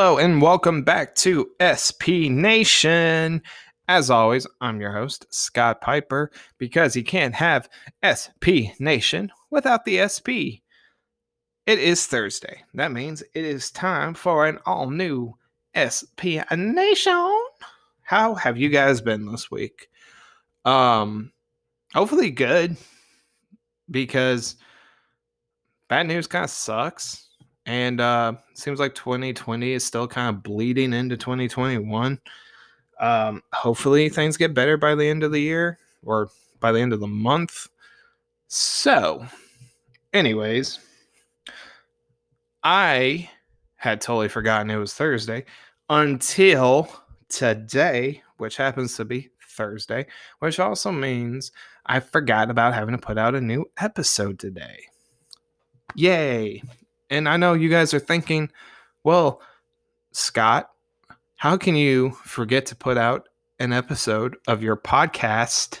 Hello and welcome back to SP Nation. As always, I'm your host, Scott Piper, because you can't have SP Nation without the SP. It is Thursday. That means it is time for an all new SP Nation. How have you guys been this week? Um, hopefully good because bad news kind of sucks and uh seems like 2020 is still kind of bleeding into 2021 um hopefully things get better by the end of the year or by the end of the month. So anyways i had totally forgotten it was thursday until today which happens to be thursday which also means i forgot about having to put out a new episode today. Yay and I know you guys are thinking, well, Scott, how can you forget to put out an episode of your podcast?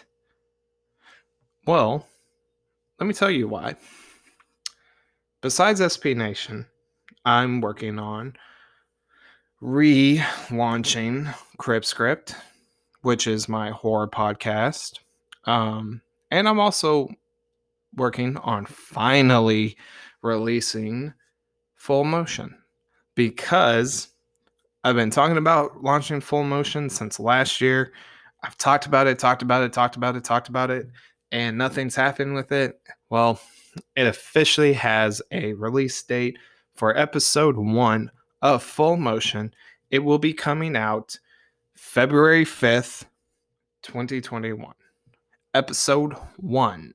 Well, let me tell you why. Besides SP Nation, I'm working on relaunching Crib Script, which is my horror podcast. Um, and I'm also working on finally releasing full motion because I've been talking about launching full motion since last year. I've talked about it, talked about it, talked about it, talked about it, and nothing's happened with it. Well, it officially has a release date for episode one of Full Motion. It will be coming out February 5th, 2021. Episode one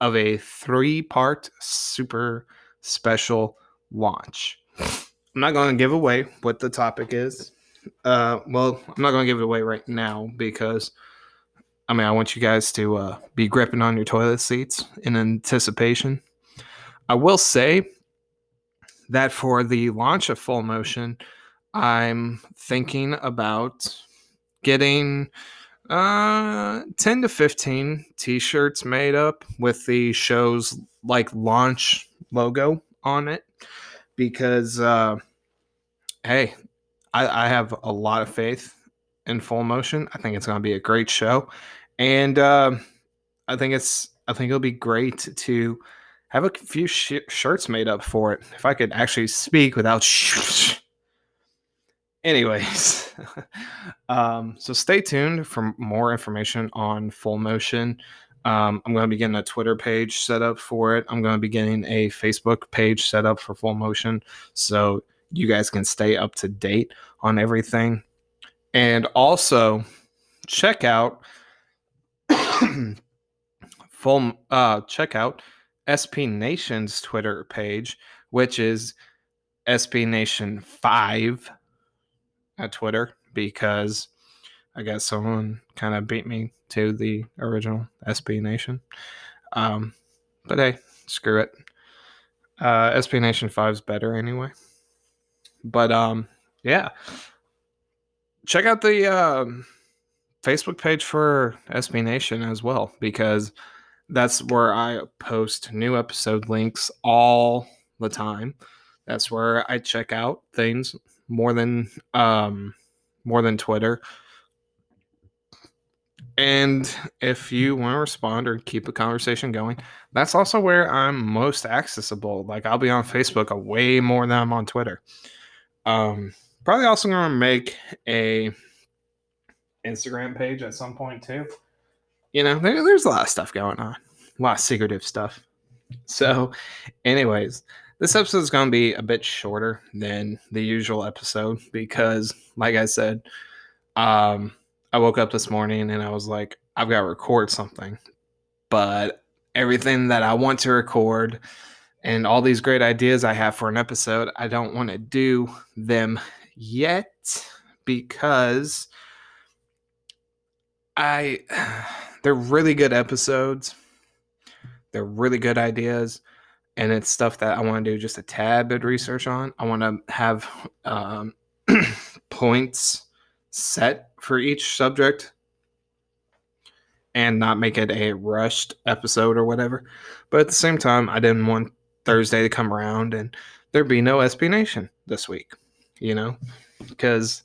of a three part super special launch. I'm not going to give away what the topic is. Uh, well, I'm not going to give it away right now because I mean, I want you guys to uh, be gripping on your toilet seats in anticipation. I will say that for the launch of Full Motion, I'm thinking about getting uh 10 to 15 t-shirts made up with the show's like launch logo on it because uh, hey, I, I, have a lot of faith in Full Motion. I think it's going to be a great show, and uh, I think it's I think it'll be great to have a few sh- shirts made up for it. If I could actually speak without. Sh- Anyways, um, so stay tuned for more information on Full Motion. Um, I'm going to be getting a Twitter page set up for it. I'm going to be getting a Facebook page set up for Full Motion so you guys can stay up to date on everything. And also check out full uh check out SP Nation's Twitter page, which is SP Nation 5 at Twitter because I guess someone kind of beat me to the original SB Nation. Um, but hey, screw it. Uh, SP Nation 5 is better anyway. But um, yeah, check out the um, Facebook page for SP Nation as well because that's where I post new episode links all the time. That's where I check out things more than um, more than Twitter and if you want to respond or keep a conversation going, that's also where I'm most accessible. Like I'll be on Facebook a way more than I'm on Twitter. Um, probably also going to make a Instagram page at some point too. You know, there, there's a lot of stuff going on, a lot of secretive stuff. So, anyways, this episode is going to be a bit shorter than the usual episode because, like I said, um, I woke up this morning and I was like, I've got to record something. But everything that I want to record and all these great ideas I have for an episode, I don't want to do them yet because I they're really good episodes. They're really good ideas and it's stuff that I want to do just a tad bit research on. I want to have um, points set for each subject and not make it a rushed episode or whatever. But at the same time, I didn't want Thursday to come around and there be no SP Nation this week. you know, because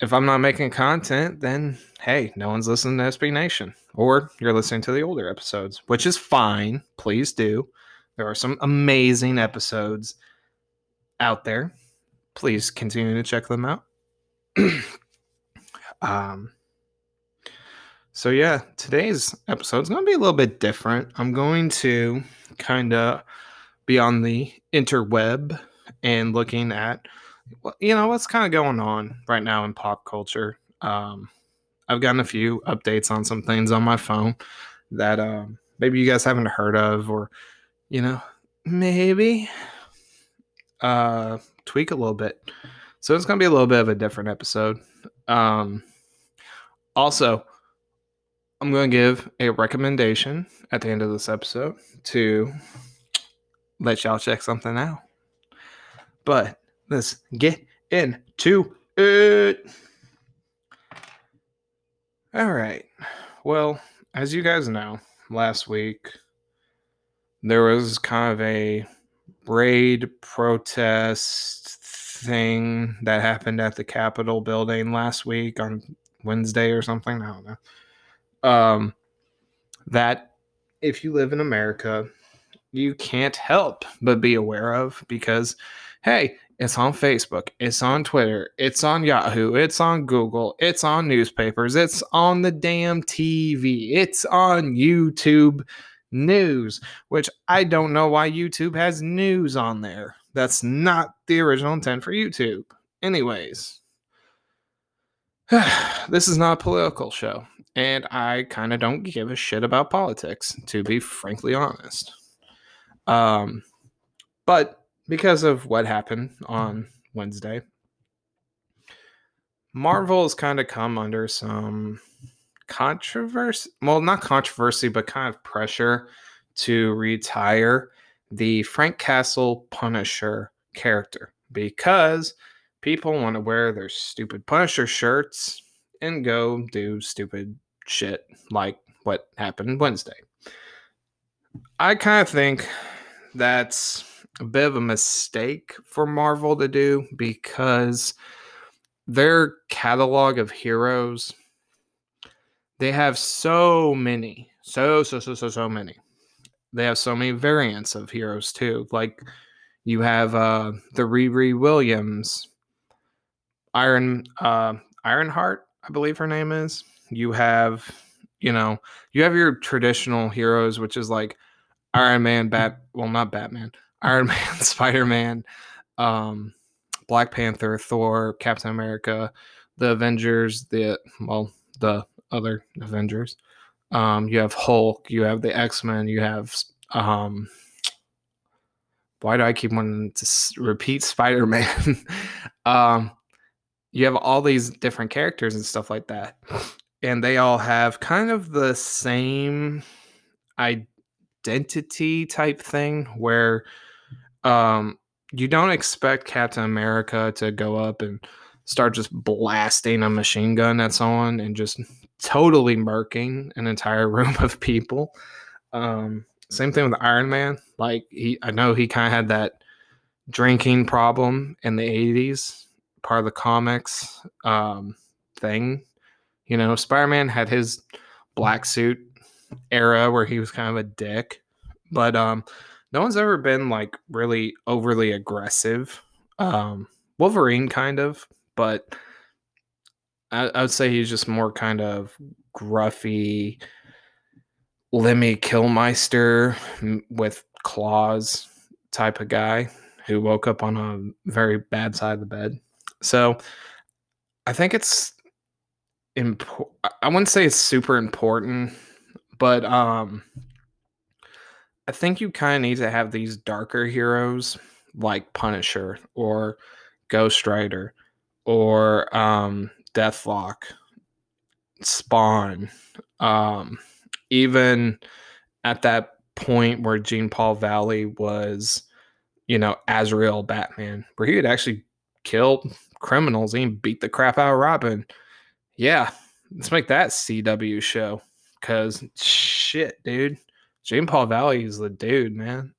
if I'm not making content, then hey, no one's listening to SP Nation, or you're listening to the older episodes, which is fine. Please do. There are some amazing episodes out there. Please continue to check them out. um, so yeah, today's episode is going to be a little bit different. I'm going to kind of be on the interweb and looking at, you know, what's kind of going on right now in pop culture. Um, I've gotten a few updates on some things on my phone that um, maybe you guys haven't heard of, or you know, maybe uh, tweak a little bit. So it's going to be a little bit of a different episode. Um, also, I'm going to give a recommendation at the end of this episode to let y'all check something out. But let's get into it. All right. Well, as you guys know, last week there was kind of a raid protest thing that happened at the Capitol building last week on Wednesday or something. I don't know um, that if you live in America, you can't help but be aware of because, hey, it's on Facebook, it's on Twitter, it's on Yahoo, it's on Google, it's on newspapers, it's on the damn TV, it's on YouTube news, which I don't know why YouTube has news on there. That's not the original intent for YouTube. Anyways, this is not a political show and I kind of don't give a shit about politics, to be frankly honest. Um, but because of what happened on Wednesday, Marvel has kind of come under some controversy. Well, not controversy, but kind of pressure to retire the Frank Castle Punisher character because people want to wear their stupid Punisher shirts and go do stupid shit like what happened Wednesday. I kind of think that's a bit of a mistake for Marvel to do because their catalog of heroes they have so many so so so so so many they have so many variants of heroes too like you have uh the Riri Williams Iron uh Ironheart I believe her name is. You have you know you have your traditional heroes which is like iron man bat well not batman iron man spider-man um black panther thor captain america the avengers the well the other avengers um you have hulk you have the x-men you have um why do i keep wanting to repeat spider-man? Um you have all these different characters and stuff like that. And they all have kind of the same identity type thing where um you don't expect Captain America to go up and start just blasting a machine gun at someone and just totally murking an entire room of people. Um, same thing with Iron Man. Like he, I know he kind of had that drinking problem in the '80s, part of the comics um, thing you know, Spider Man had his black suit era where he was kind of a dick, but um, no one's ever been like really overly aggressive. Um, Wolverine kind of, but I, I would say he's just more kind of gruffy, Lemmy Kilmister with claws type of guy who woke up on a very bad side of the bed. So I think it's important. I wouldn't say it's super important, but um, I think you kind of need to have these darker heroes like Punisher or Ghost Rider or um, Deathlok, Spawn, um, even at that point where Jean Paul Valley was, you know, Azrael Batman, where he had actually killed criminals and beat the crap out of Robin yeah, let's make that CW show. Cause shit, dude, Jean Paul Valley is the dude, man.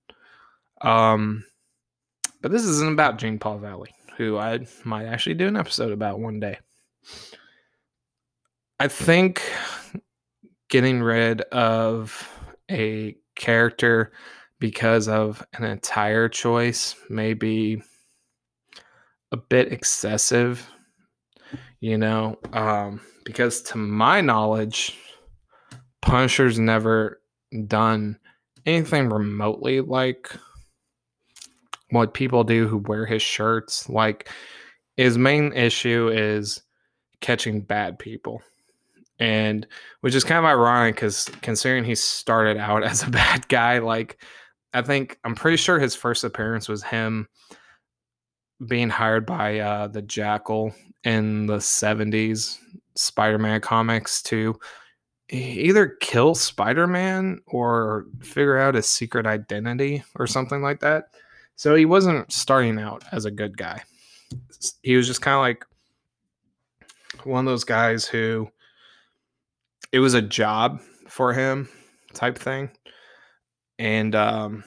Um, but this isn't about Jean Paul Valley. who I might actually do an episode about one day. I think getting rid of a character because of an entire choice may be a bit excessive, you know, um, because to my knowledge, Punisher's never done anything remotely like what people do who wear his shirts. Like his main issue is catching bad people. And which is kind of ironic because considering he started out as a bad guy, like I think I'm pretty sure his first appearance was him being hired by uh, the Jackal in the 70s Spider Man comics to either kill Spider Man or figure out his secret identity or something like that. So he wasn't starting out as a good guy. He was just kind of like one of those guys who it was a job for him type thing. And um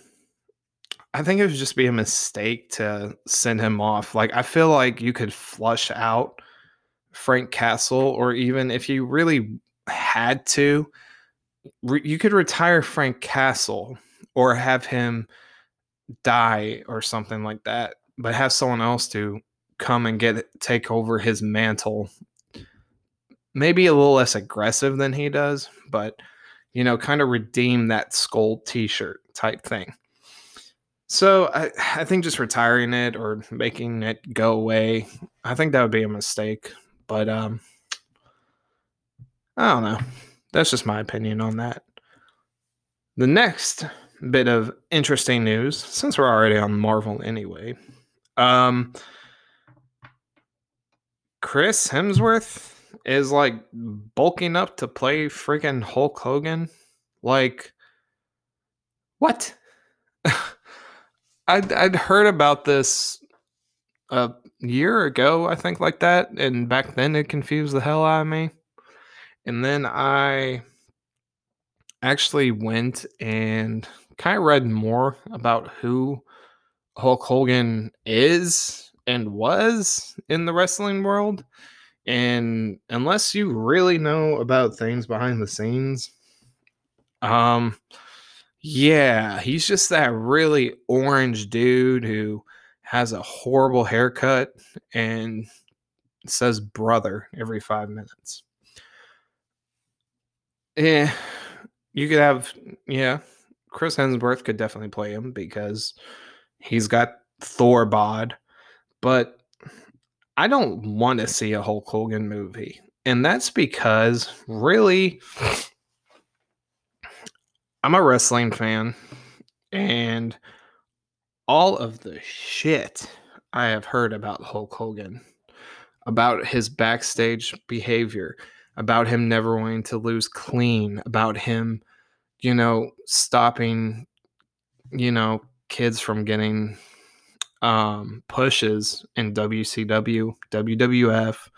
I think it would just be a mistake to send him off. Like I feel like you could flush out Frank Castle or even if you really had to re- you could retire Frank Castle or have him die or something like that, but have someone else to come and get take over his mantle. Maybe a little less aggressive than he does, but you know, kind of redeem that skull t-shirt type thing. So I, I think just retiring it or making it go away, I think that would be a mistake. But um I don't know. That's just my opinion on that. The next bit of interesting news, since we're already on Marvel anyway. Um, Chris Hemsworth is like bulking up to play freaking Hulk Hogan. Like, what? I'd, I'd heard about this a year ago, I think, like that. And back then it confused the hell out of me. And then I actually went and kind of read more about who Hulk Hogan is and was in the wrestling world. And unless you really know about things behind the scenes, um, yeah, he's just that really orange dude who has a horrible haircut and says brother every five minutes. Yeah, you could have, yeah, Chris Hemsworth could definitely play him because he's got Thor bod, but I don't want to see a Hulk Hogan movie. And that's because really I'm a wrestling fan and all of the shit I have heard about Hulk Hogan, about his backstage behavior, about him never wanting to lose clean, about him you know, stopping, you know, kids from getting um, pushes in WCW, WWF.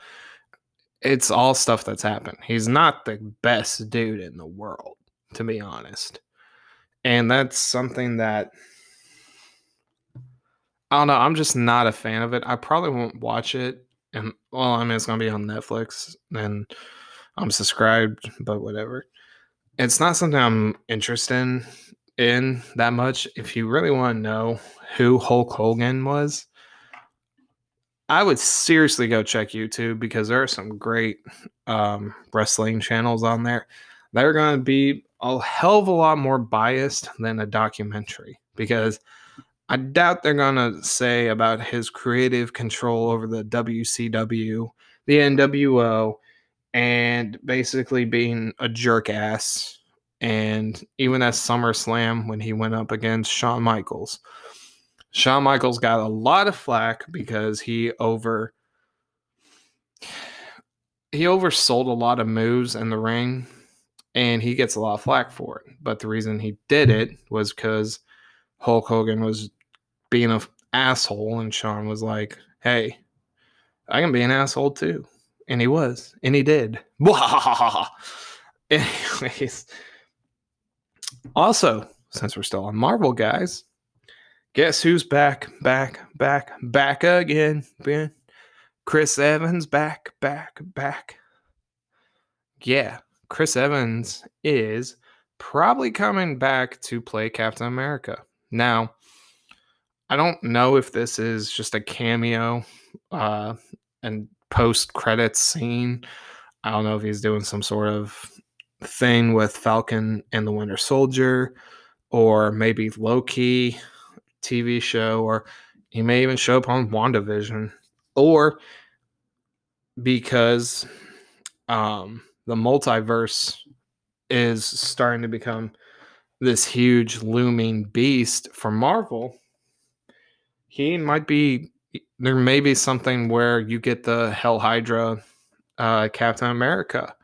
It's all stuff that's happened. He's not the best dude in the world, to be honest. And that's something that I don't know. I'm just not a fan of it. I probably won't watch it. And well, I mean, it's gonna be on Netflix, and I'm subscribed, but whatever it's not something I'm interested in that much. If you really want to know who Hulk Hogan was, I would seriously go check YouTube because there are some great um, wrestling channels on there. They're going to be a hell of a lot more biased than a documentary because I doubt they're going to say about his creative control over the WCW, the NWO, and basically being a jerk ass. And even at SummerSlam when he went up against Shawn Michaels, Shawn Michaels got a lot of flack because he over he oversold a lot of moves in the ring and he gets a lot of flack for it. But the reason he did it was because Hulk Hogan was being an asshole and Shawn was like, hey, I can be an asshole too and he was, and he did. Anyways, also, since we're still on Marvel, guys, Guess who's back, back, back, back again? Ben. Chris Evans back, back, back. Yeah, Chris Evans is probably coming back to play Captain America. Now, I don't know if this is just a cameo uh, and post credits scene. I don't know if he's doing some sort of thing with Falcon and the Winter Soldier, or maybe Loki TV show, or he may even show up on WandaVision, or because um, the multiverse is starting to become this huge looming beast for Marvel, he might be there may be something where you get the Hail Hydra uh, Captain America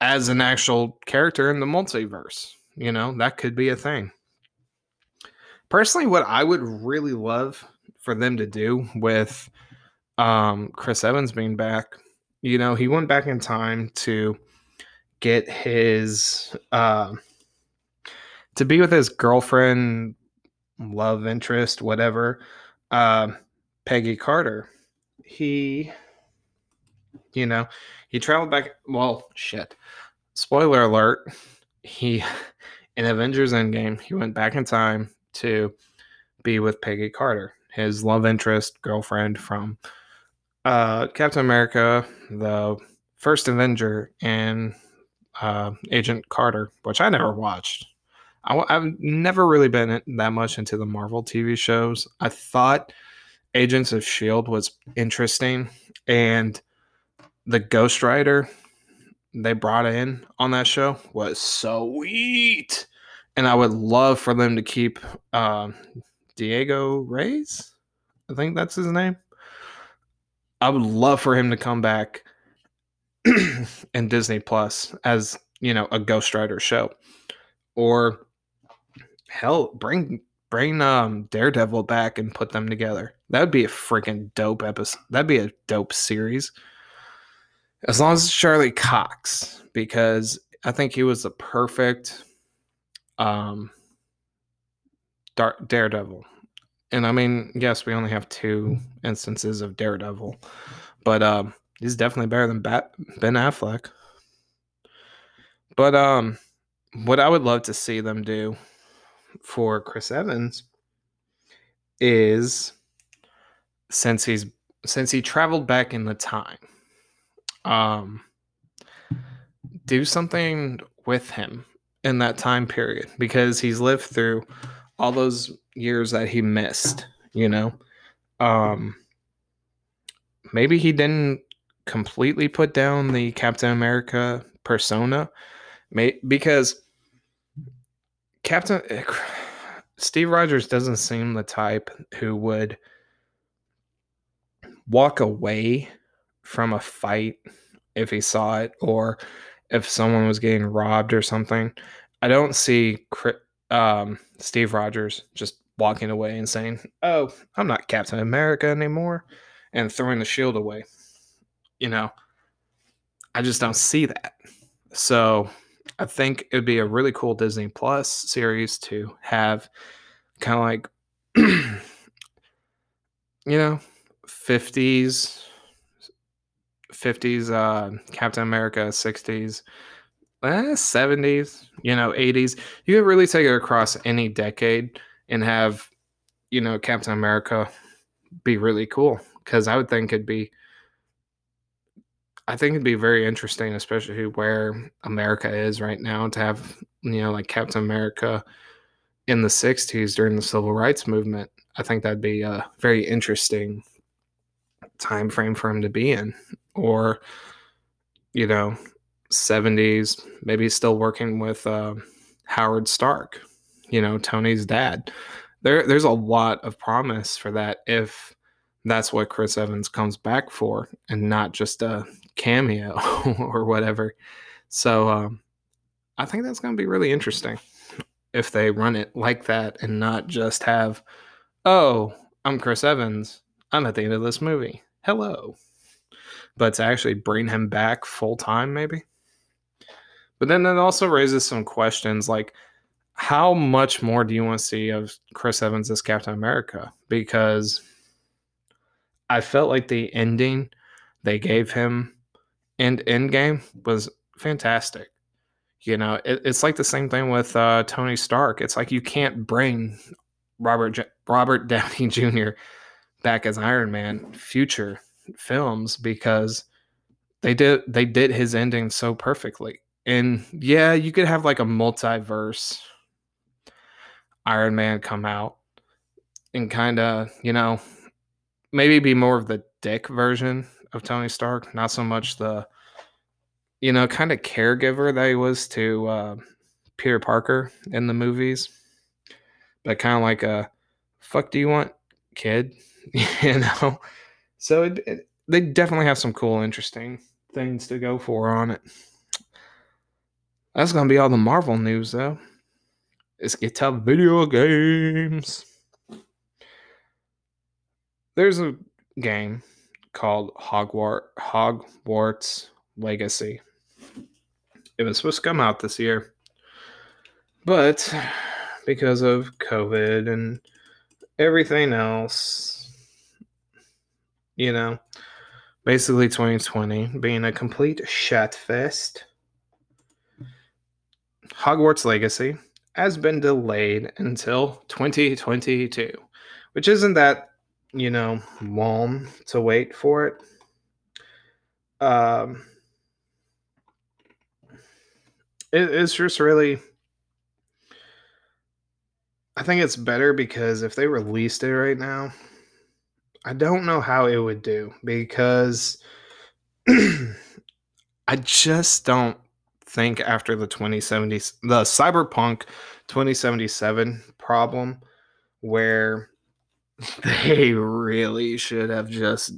as an actual character in the multiverse. You know, that could be a thing. Personally, what I would really love for them to do with um, Chris Evans being back, you know, he went back in time to get his uh, to be with his girlfriend, love interest, whatever, uh, Peggy Carter. He, you know, he traveled back. Well, shit. Spoiler alert. He in Avengers Endgame, he went back in time to be with Peggy Carter, his love interest girlfriend from uh, Captain America, the first Avenger, and uh, Agent Carter, which I never watched. I, have never really been that much into the Marvel TV shows. I thought Agents of S.H.I.E.L.D. was interesting, and the Ghost Rider they brought in on that show was so sweet. And I would love for them to keep uh, Diego Reyes. I think that's his name. I would love for him to come back in Disney Plus as you know a Ghost Rider show, or hell, bring bring um Daredevil back and put them together. That would be a freaking dope episode. That'd be a dope series. As long as it's Charlie Cox, because I think he was the perfect um Daredevil. And I mean, yes, we only have two instances of Daredevil, but um he's definitely better than Bat- Ben Affleck. But um, what I would love to see them do for Chris Evans is since he's since he traveled back in the time, um, do something with him in that time period because he's lived through all those years that he missed. You know, um, maybe he didn't completely put down the Captain America persona, may, because Captain Steve Rogers doesn't seem the type who would walk away from a fight if he saw it or if someone was getting robbed or something. I don't see um, Steve Rogers just walking away and saying, "Oh, I'm not Captain America anymore," and throwing the shield away you know, I just don't see that. So I think it would be a really cool Disney Plus series to have kind of like, you know, 50s, 50s uh, Captain America, 60s, eh, 70s, you know, 80s. You could really take it across any decade and have, you know, Captain America be really cool because I would think it'd be I think it'd be very interesting, especially where America is right now, to have you know like Captain America in the '60s during the Civil Rights Movement. I think that'd be a very interesting time frame for him to be in, or you know, '70s. Maybe he's still working with uh, Howard Stark, you know, Tony's dad. There, there's a lot of promise for that if that's what Chris Evans comes back for, and not just a cameo or whatever. So um, I think that's going to be really interesting if they run it like that and not just have, oh, I'm Chris Evans. I'm at the end of this movie. Hello. But to actually bring him back full time, maybe. But then that also raises some questions like, how much more do you want to see of Chris Evans as Captain America? Because I felt like the ending they gave him in Endgame was fantastic. You know, it, it's like the same thing with uh, Tony Stark. It's like you can't bring Robert J- Robert Downey Jr. back as Iron Man future films because they did they did his ending so perfectly. And yeah, you could have like a multiverse Iron Man come out and kind of, you know, maybe be more of the dick version of Tony Stark, not so much the you know, kind of caregiver that he was to uh, Peter Parker in the movies, but kind of like a fuck do you want, kid? you know? So it, it, they definitely have some cool, interesting things to go for on it. That's gonna be all the Marvel news, though. Let's get to video games. There's a game called Hogwarts Hogwarts Legacy. It was supposed to come out this year, but because of COVID and everything else, you know, basically 2020 being a complete shit fest. Hogwarts Legacy has been delayed until 2022, which isn't that, you know, long to wait for it. Um, it, it's just really I think it's better because if they released it right now, I don't know how it would do because I just don't think after the 2070 the Cyberpunk 2077 problem where they really should have just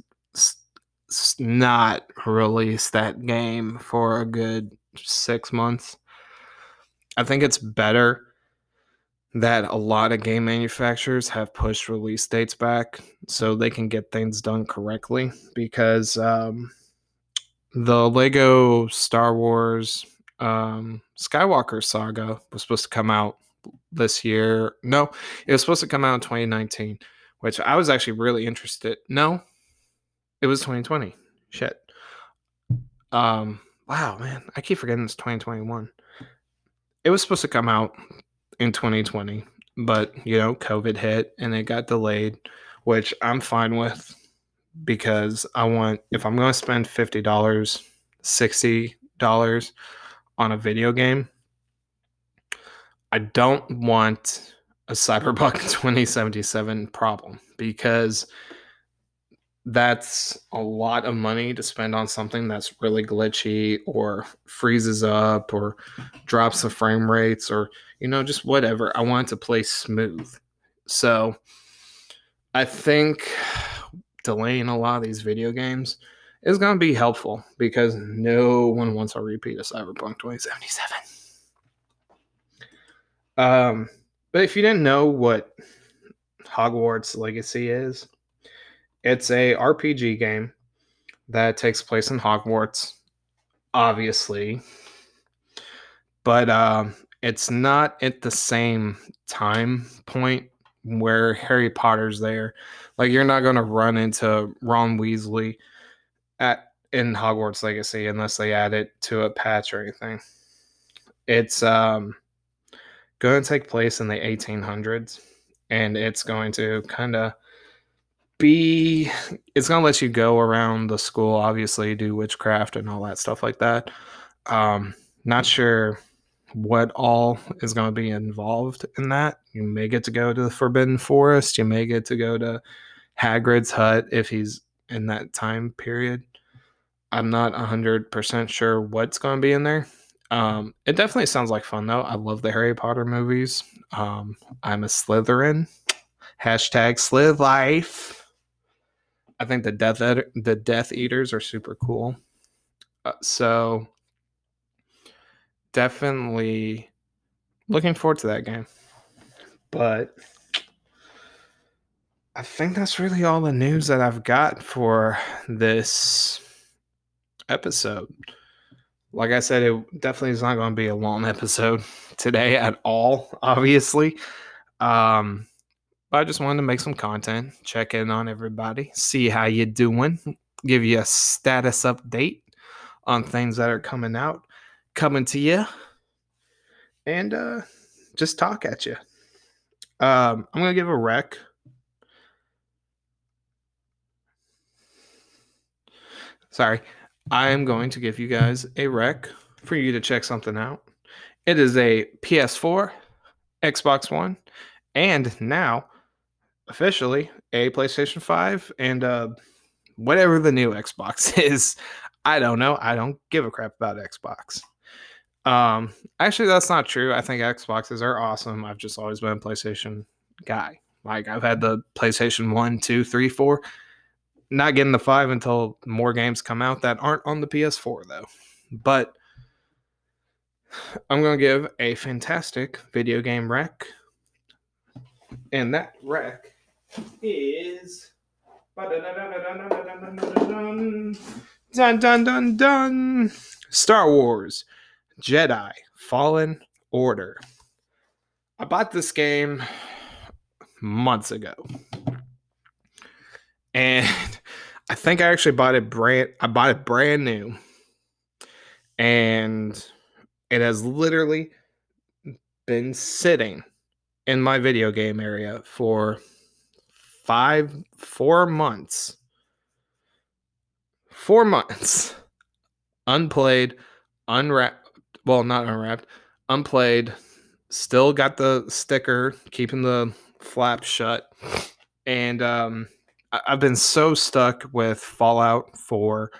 not released that game for a good 6 months. I think it's better that a lot of game manufacturers have pushed release dates back so they can get things done correctly because um, the Lego Star Wars um, Skywalker saga was supposed to come out this year. No, it was supposed to come out in 2019, which I was actually really interested. No, it was 2020. Shit. Um, wow, man, I keep forgetting it's 2021 it was supposed to come out in 2020, but you know, COVID hit and it got delayed, which I'm fine with because I want if I'm going to spend $50, $60 on a video game, I don't want a Cyberpunk 2077 problem because that's a lot of money to spend on something that's really glitchy or freezes up or drops the frame rates or you know just whatever. I want to play smooth. So i think delaying a lot of these video games is going to be helpful because no one wants a repeat of cyberpunk 2077 um but if you didn't know what hogwarts legacy is it's a RPG game that takes place in Hogwarts, obviously, but um, it's not at the same time point where Harry Potter's there. Like you're not going to run into Ron Weasley at in Hogwarts Legacy unless they add it to a patch or anything. It's um, going to take place in the 1800s, and it's going to kind of be it's gonna let you go around the school obviously do witchcraft and all that stuff like that um not sure what all is going to be involved in that. You may get to go to the forbidden forest. You may get to go to hagrid's hut if he's in that time period. I'm not 100% sure what's going to be in there. Um, it definitely sounds like fun though. I love the harry potter movies. Um, i'm a slytherin. Hashtag slith life. I think the death the Death Eaters are super cool. Uh, so definitely looking forward to that game. But I think that's really all the news that I've got for this episode. like I said, it definitely is not going to be a long episode today at all, obviously. Um, I just wanted to make some content, check in on everybody, see how you're doing, give you a status update on things that are coming out, coming to you, and uh, just talk at you. Um, I'm gonna give a rec. Sorry, I am going to give you guys a rec for you to check something out. It is a PS4, Xbox One, and now officially a PlayStation 5 and uh, whatever the new Xbox is. I don't know. I don't give a crap about Xbox. Um, actually, that's not true. I think Xboxes are awesome. I've just always been a PlayStation guy. Like I've had the PlayStation 1, 2, 3, 4. Not getting the 5 until more games come out that aren't on the PS4 though. But I'm to give a fantastic video game rec. And that rec is dun dun dun dun Star Wars Jedi Fallen Order. I bought this game months ago. And I think I actually bought it brand I bought it brand new. And it has literally been sitting in my video game area for five, four months. Four months. Unplayed, unwrapped. Well, not unwrapped, unplayed. Still got the sticker, keeping the flap shut. And um, I- I've been so stuck with Fallout 4.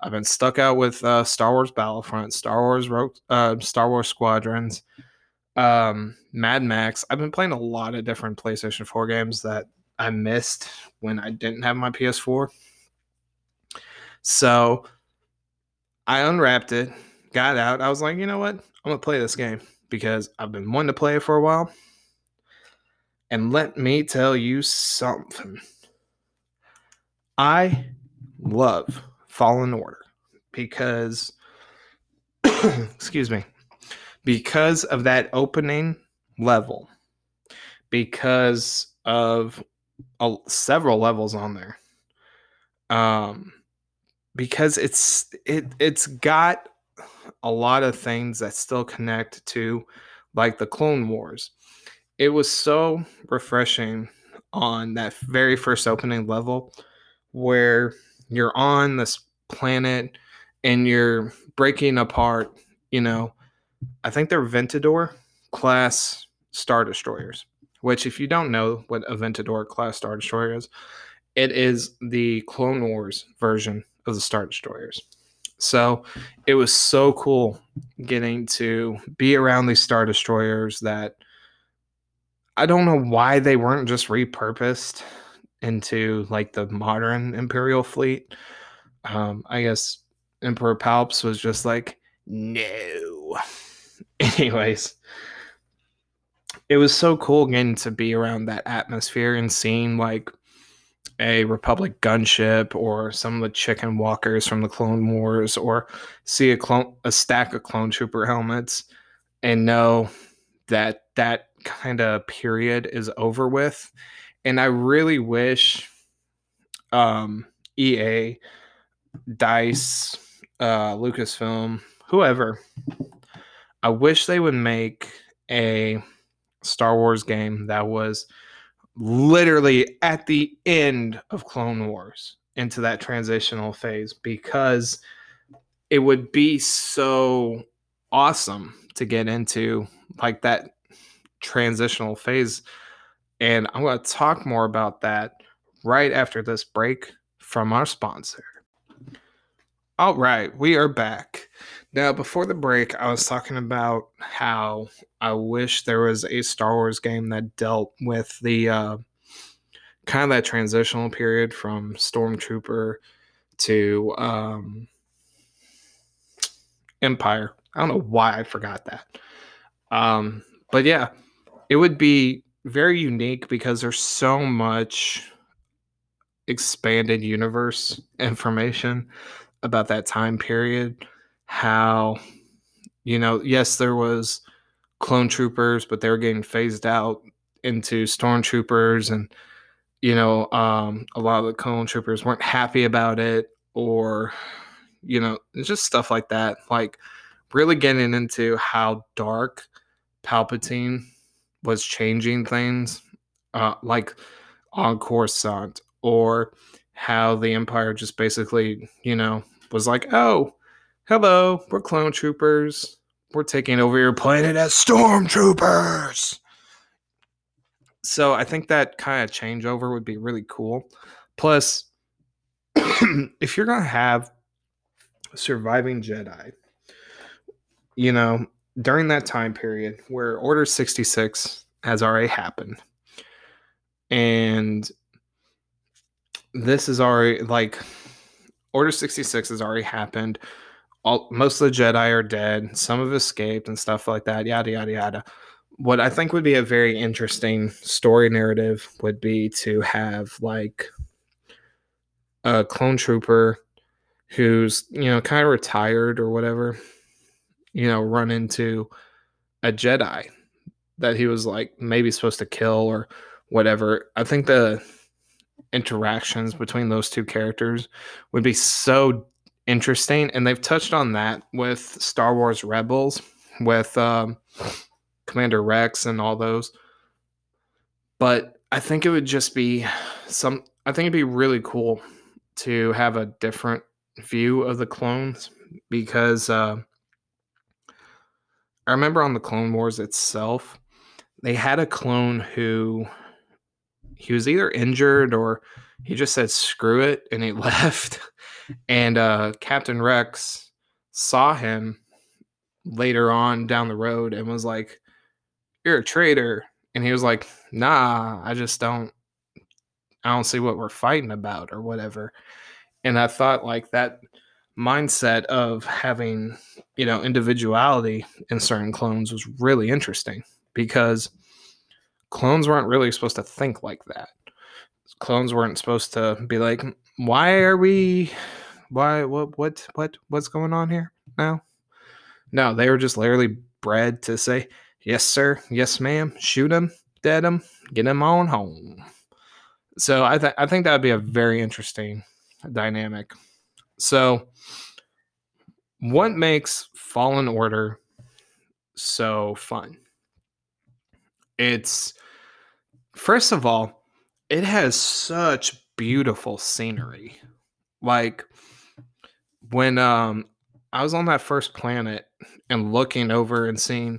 I've been stuck out with uh, Star Wars Battlefront, Star Wars Rogue, uh, Star Wars Squadrons, um, Mad Max. I've been playing a lot of different PlayStation 4 games that I missed when I didn't have my PS4. So I unwrapped it, got out. I was like, you know what? I'm gonna play this game because I've been wanting to play it for a while. And let me tell you something. I love Fallen Order because excuse me, because of that opening level, because of a, several levels on there. Um, because it's it it's got a lot of things that still connect to like the Clone Wars. It was so refreshing on that very first opening level where you're on this planet and you're breaking apart, you know, I think they're Ventador class star destroyers which, if you don't know what a Aventador class Star Destroyer is, it is the Clone Wars version of the Star Destroyers. So it was so cool getting to be around these Star Destroyers that I don't know why they weren't just repurposed into like the modern Imperial fleet. Um, I guess Emperor Palps was just like, no. Anyways, it was so cool getting to be around that atmosphere and seeing like a Republic gunship or some of the chicken walkers from the Clone Wars or see a clone a stack of clone trooper helmets and know that that kind of period is over with. And I really wish um EA, DICE, uh Lucasfilm, whoever, I wish they would make a Star Wars game that was literally at the end of Clone Wars into that transitional phase because it would be so awesome to get into like that transitional phase. And I'm going to talk more about that right after this break from our sponsor. All right, we are back. Now, before the break, I was talking about how I wish there was a Star Wars game that dealt with the uh, kind of that transitional period from Stormtrooper to um, Empire. I don't know why I forgot that. Um, but yeah, it would be very unique because there's so much expanded universe information about that time period how you know, yes, there was clone troopers, but they were getting phased out into stormtroopers and you know, um, a lot of the clone troopers weren't happy about it or you know, just stuff like that. Like really getting into how dark Palpatine was changing things, uh, like on Coruscant, or how the Empire just basically, you know, was like, oh, hello, we're clone troopers. We're taking over your planet as stormtroopers. So I think that kind of changeover would be really cool. Plus, if you're going to have surviving Jedi, you know, during that time period where Order 66 has already happened, and this is already like Order 66 has already happened. All most of the Jedi are dead. Some have escaped and stuff like that. Yada yada yada. What I think would be a very interesting story narrative would be to have like a clone trooper who's you know kind of retired or whatever you know, run into a Jedi that he was like maybe supposed to kill or whatever. I think the interactions between those two characters would be so interesting. And they've touched on that with Star Wars Rebels, with um, Commander Rex and all those. But I think it would just be some, I think it'd be really cool to have a different view of the clones because uh, I remember on the Clone Wars itself, they had a clone who he was either injured or he just said screw it and he left. And uh, Captain Rex saw him later on down the road and was like, You're a traitor. And he was like, Nah, I just don't I don't see what we're fighting about or whatever. And I thought like that mindset of having you know individuality in certain clones was really interesting because clones weren't really supposed to think like that clones weren't supposed to be like why are we why what what what what's going on here now? No they were just literally bred to say yes sir. Yes ma'am. Shoot him dead him get him on home. So i, th- I think that would be a very interesting dynamic. So, what makes Fallen Order so fun? It's first of all, it has such beautiful scenery. Like when um I was on that first planet and looking over and seeing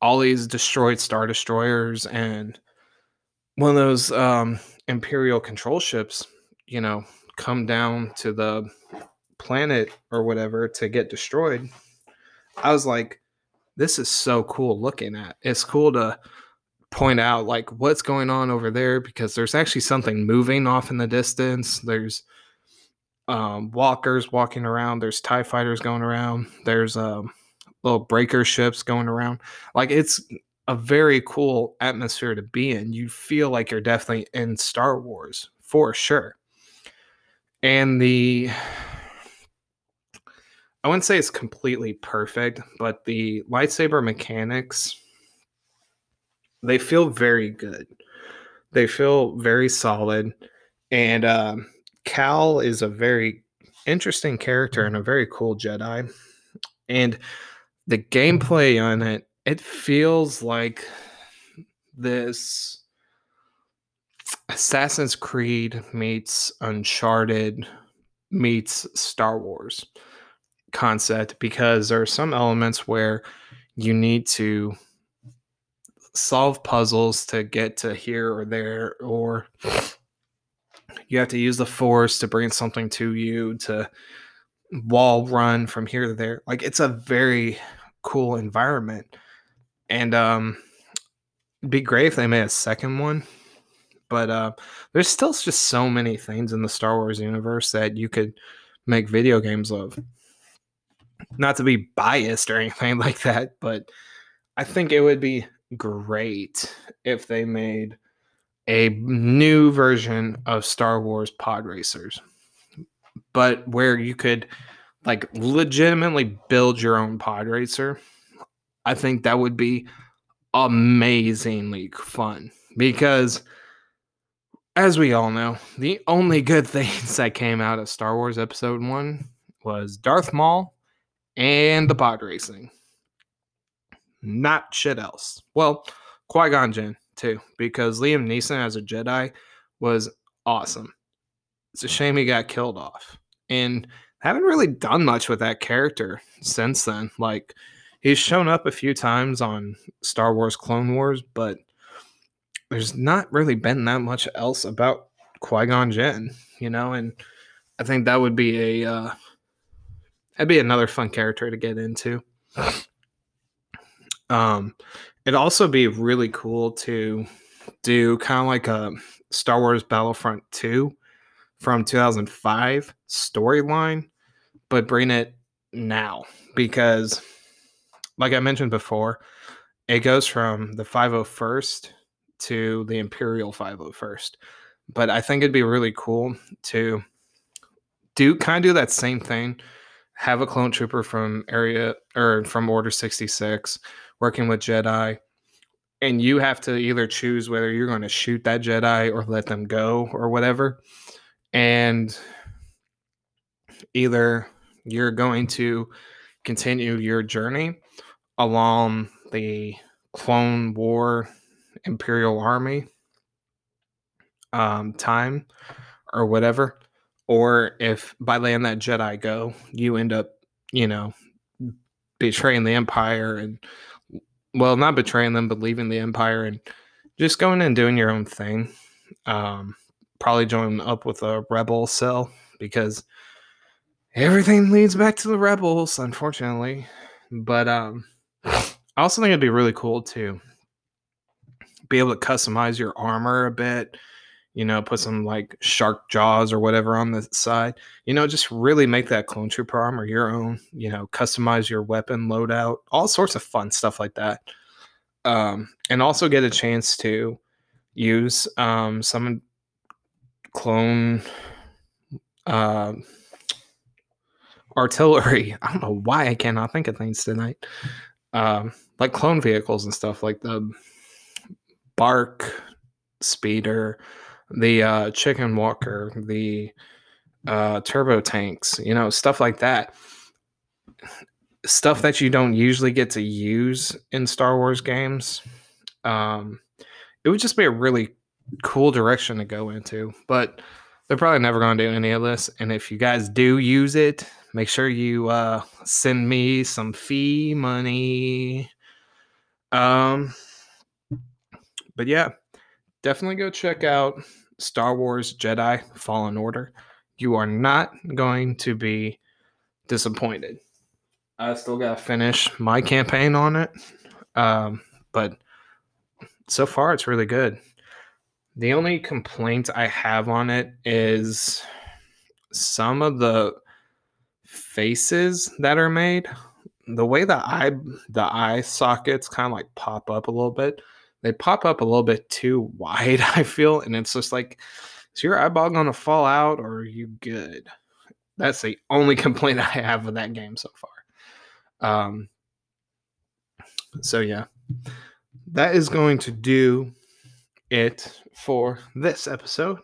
all these destroyed star destroyers and one of those um imperial control ships, you know, come down to the planet or whatever to get destroyed, I was like, this is so cool looking at. It's cool to point out like what's going on over there because there's actually something moving off in the distance. There's um, walkers walking around. There's Tie fighters going around. There's um, little breaker ships going around. Like it's a very cool atmosphere to be in. You feel like you're definitely in Star Wars for sure. And the I wouldn't say it's completely perfect, but the lightsaber mechanics they feel very good. They feel very solid, and um, Cal is a very interesting character and a very cool Jedi. And the gameplay on it, it feels like this Assassin's Creed meets Uncharted meets Star Wars concept because there are some elements where you need to solve puzzles to get to here or there or you have to use the force to bring something to you to wall run from here to there. Like it's a very cool environment. And um be great if they made a second one but uh there's still just so many things in the star wars universe that you could make video games of. Not to be biased or anything like that, but I think it would be great if they made a new version of Star Wars Pod Racers, but where you could like legitimately build your own pod racer, I think that would be amazingly fun because as we all know, the only good things that came out of Star Wars Episode 1 was Darth Maul and the pod racing. Not shit else. Well, Qui Gon Jinn, too, because Liam Neeson as a Jedi was awesome. It's a shame he got killed off. And haven't really done much with that character since then. Like, he's shown up a few times on Star Wars Clone Wars, but there's not really been that much else about Qui Gon Jinn, you know, and I think that would be a uh, that'd be another fun character to get into. Um, it'd also be really cool to do kind of like a Star Wars Battlefront 2 from 2005 storyline, but bring it now because, like I mentioned before, it goes from the 501st to the Imperial 501st. But I think it'd be really cool to do kind of do that same thing. Have a clone trooper from area or from Order 66 working with Jedi. And you have to either choose whether you're going to shoot that Jedi or let them go or whatever. And either you're going to continue your journey along the Clone War Imperial Army um, time or whatever, or if by letting that Jedi go, you end up, you know, betraying the Empire and, well, not betraying them, but leaving the Empire and just going and doing your own thing. Um, probably join up with a rebel cell because everything leads back to the rebels, unfortunately. But um, I also think it'd be really cool to be able to customize your armor a bit you know put some like shark jaws or whatever on the side you know just really make that clone trooper armor your own you know customize your weapon loadout all sorts of fun stuff like that. Um, and also get a chance to use um, some clone uh, artillery. I don't know why i cannot think of things tonight. Um, like clone vehicles and stuff like the BARC speeder, the uh, chicken walker, the uh, turbo tanks, you know, stuff like that. Stuff that you don't usually get to use in Star Wars games. Um, it would just be a really cool direction to go into, but they're probably never going to do any of this. And if you guys do use it, make sure you uh, send me some fee money. Um, but yeah, definitely go check out Star Wars Jedi Fallen Order. You are not going to be disappointed. I still got to finish my campaign on it. Um, but so far, it's really good. The only complaint I have on it is some of the faces that are made. The way the eye the eye sockets kind of like pop up a little bit they pop up a little bit too wide, I feel. And it's just like, is your eyeball going to fall out or are you good? That's the only complaint I have with that game so far. Um, so, yeah, that is going to do it for this episode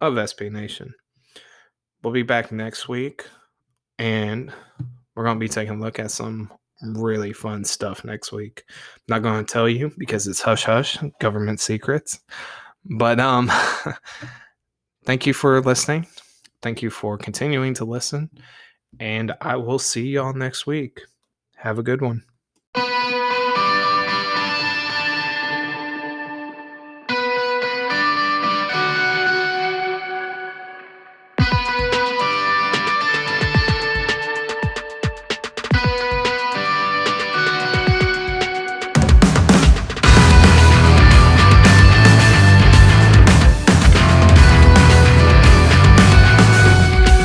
of SP Nation. We'll be back next week and we're going to be taking a look at some really fun stuff next week. I'm not going to tell you because it's hush hush, government secrets. But um thank you for listening. Thank you for continuing to listen and I will see y'all next week. Have a good one.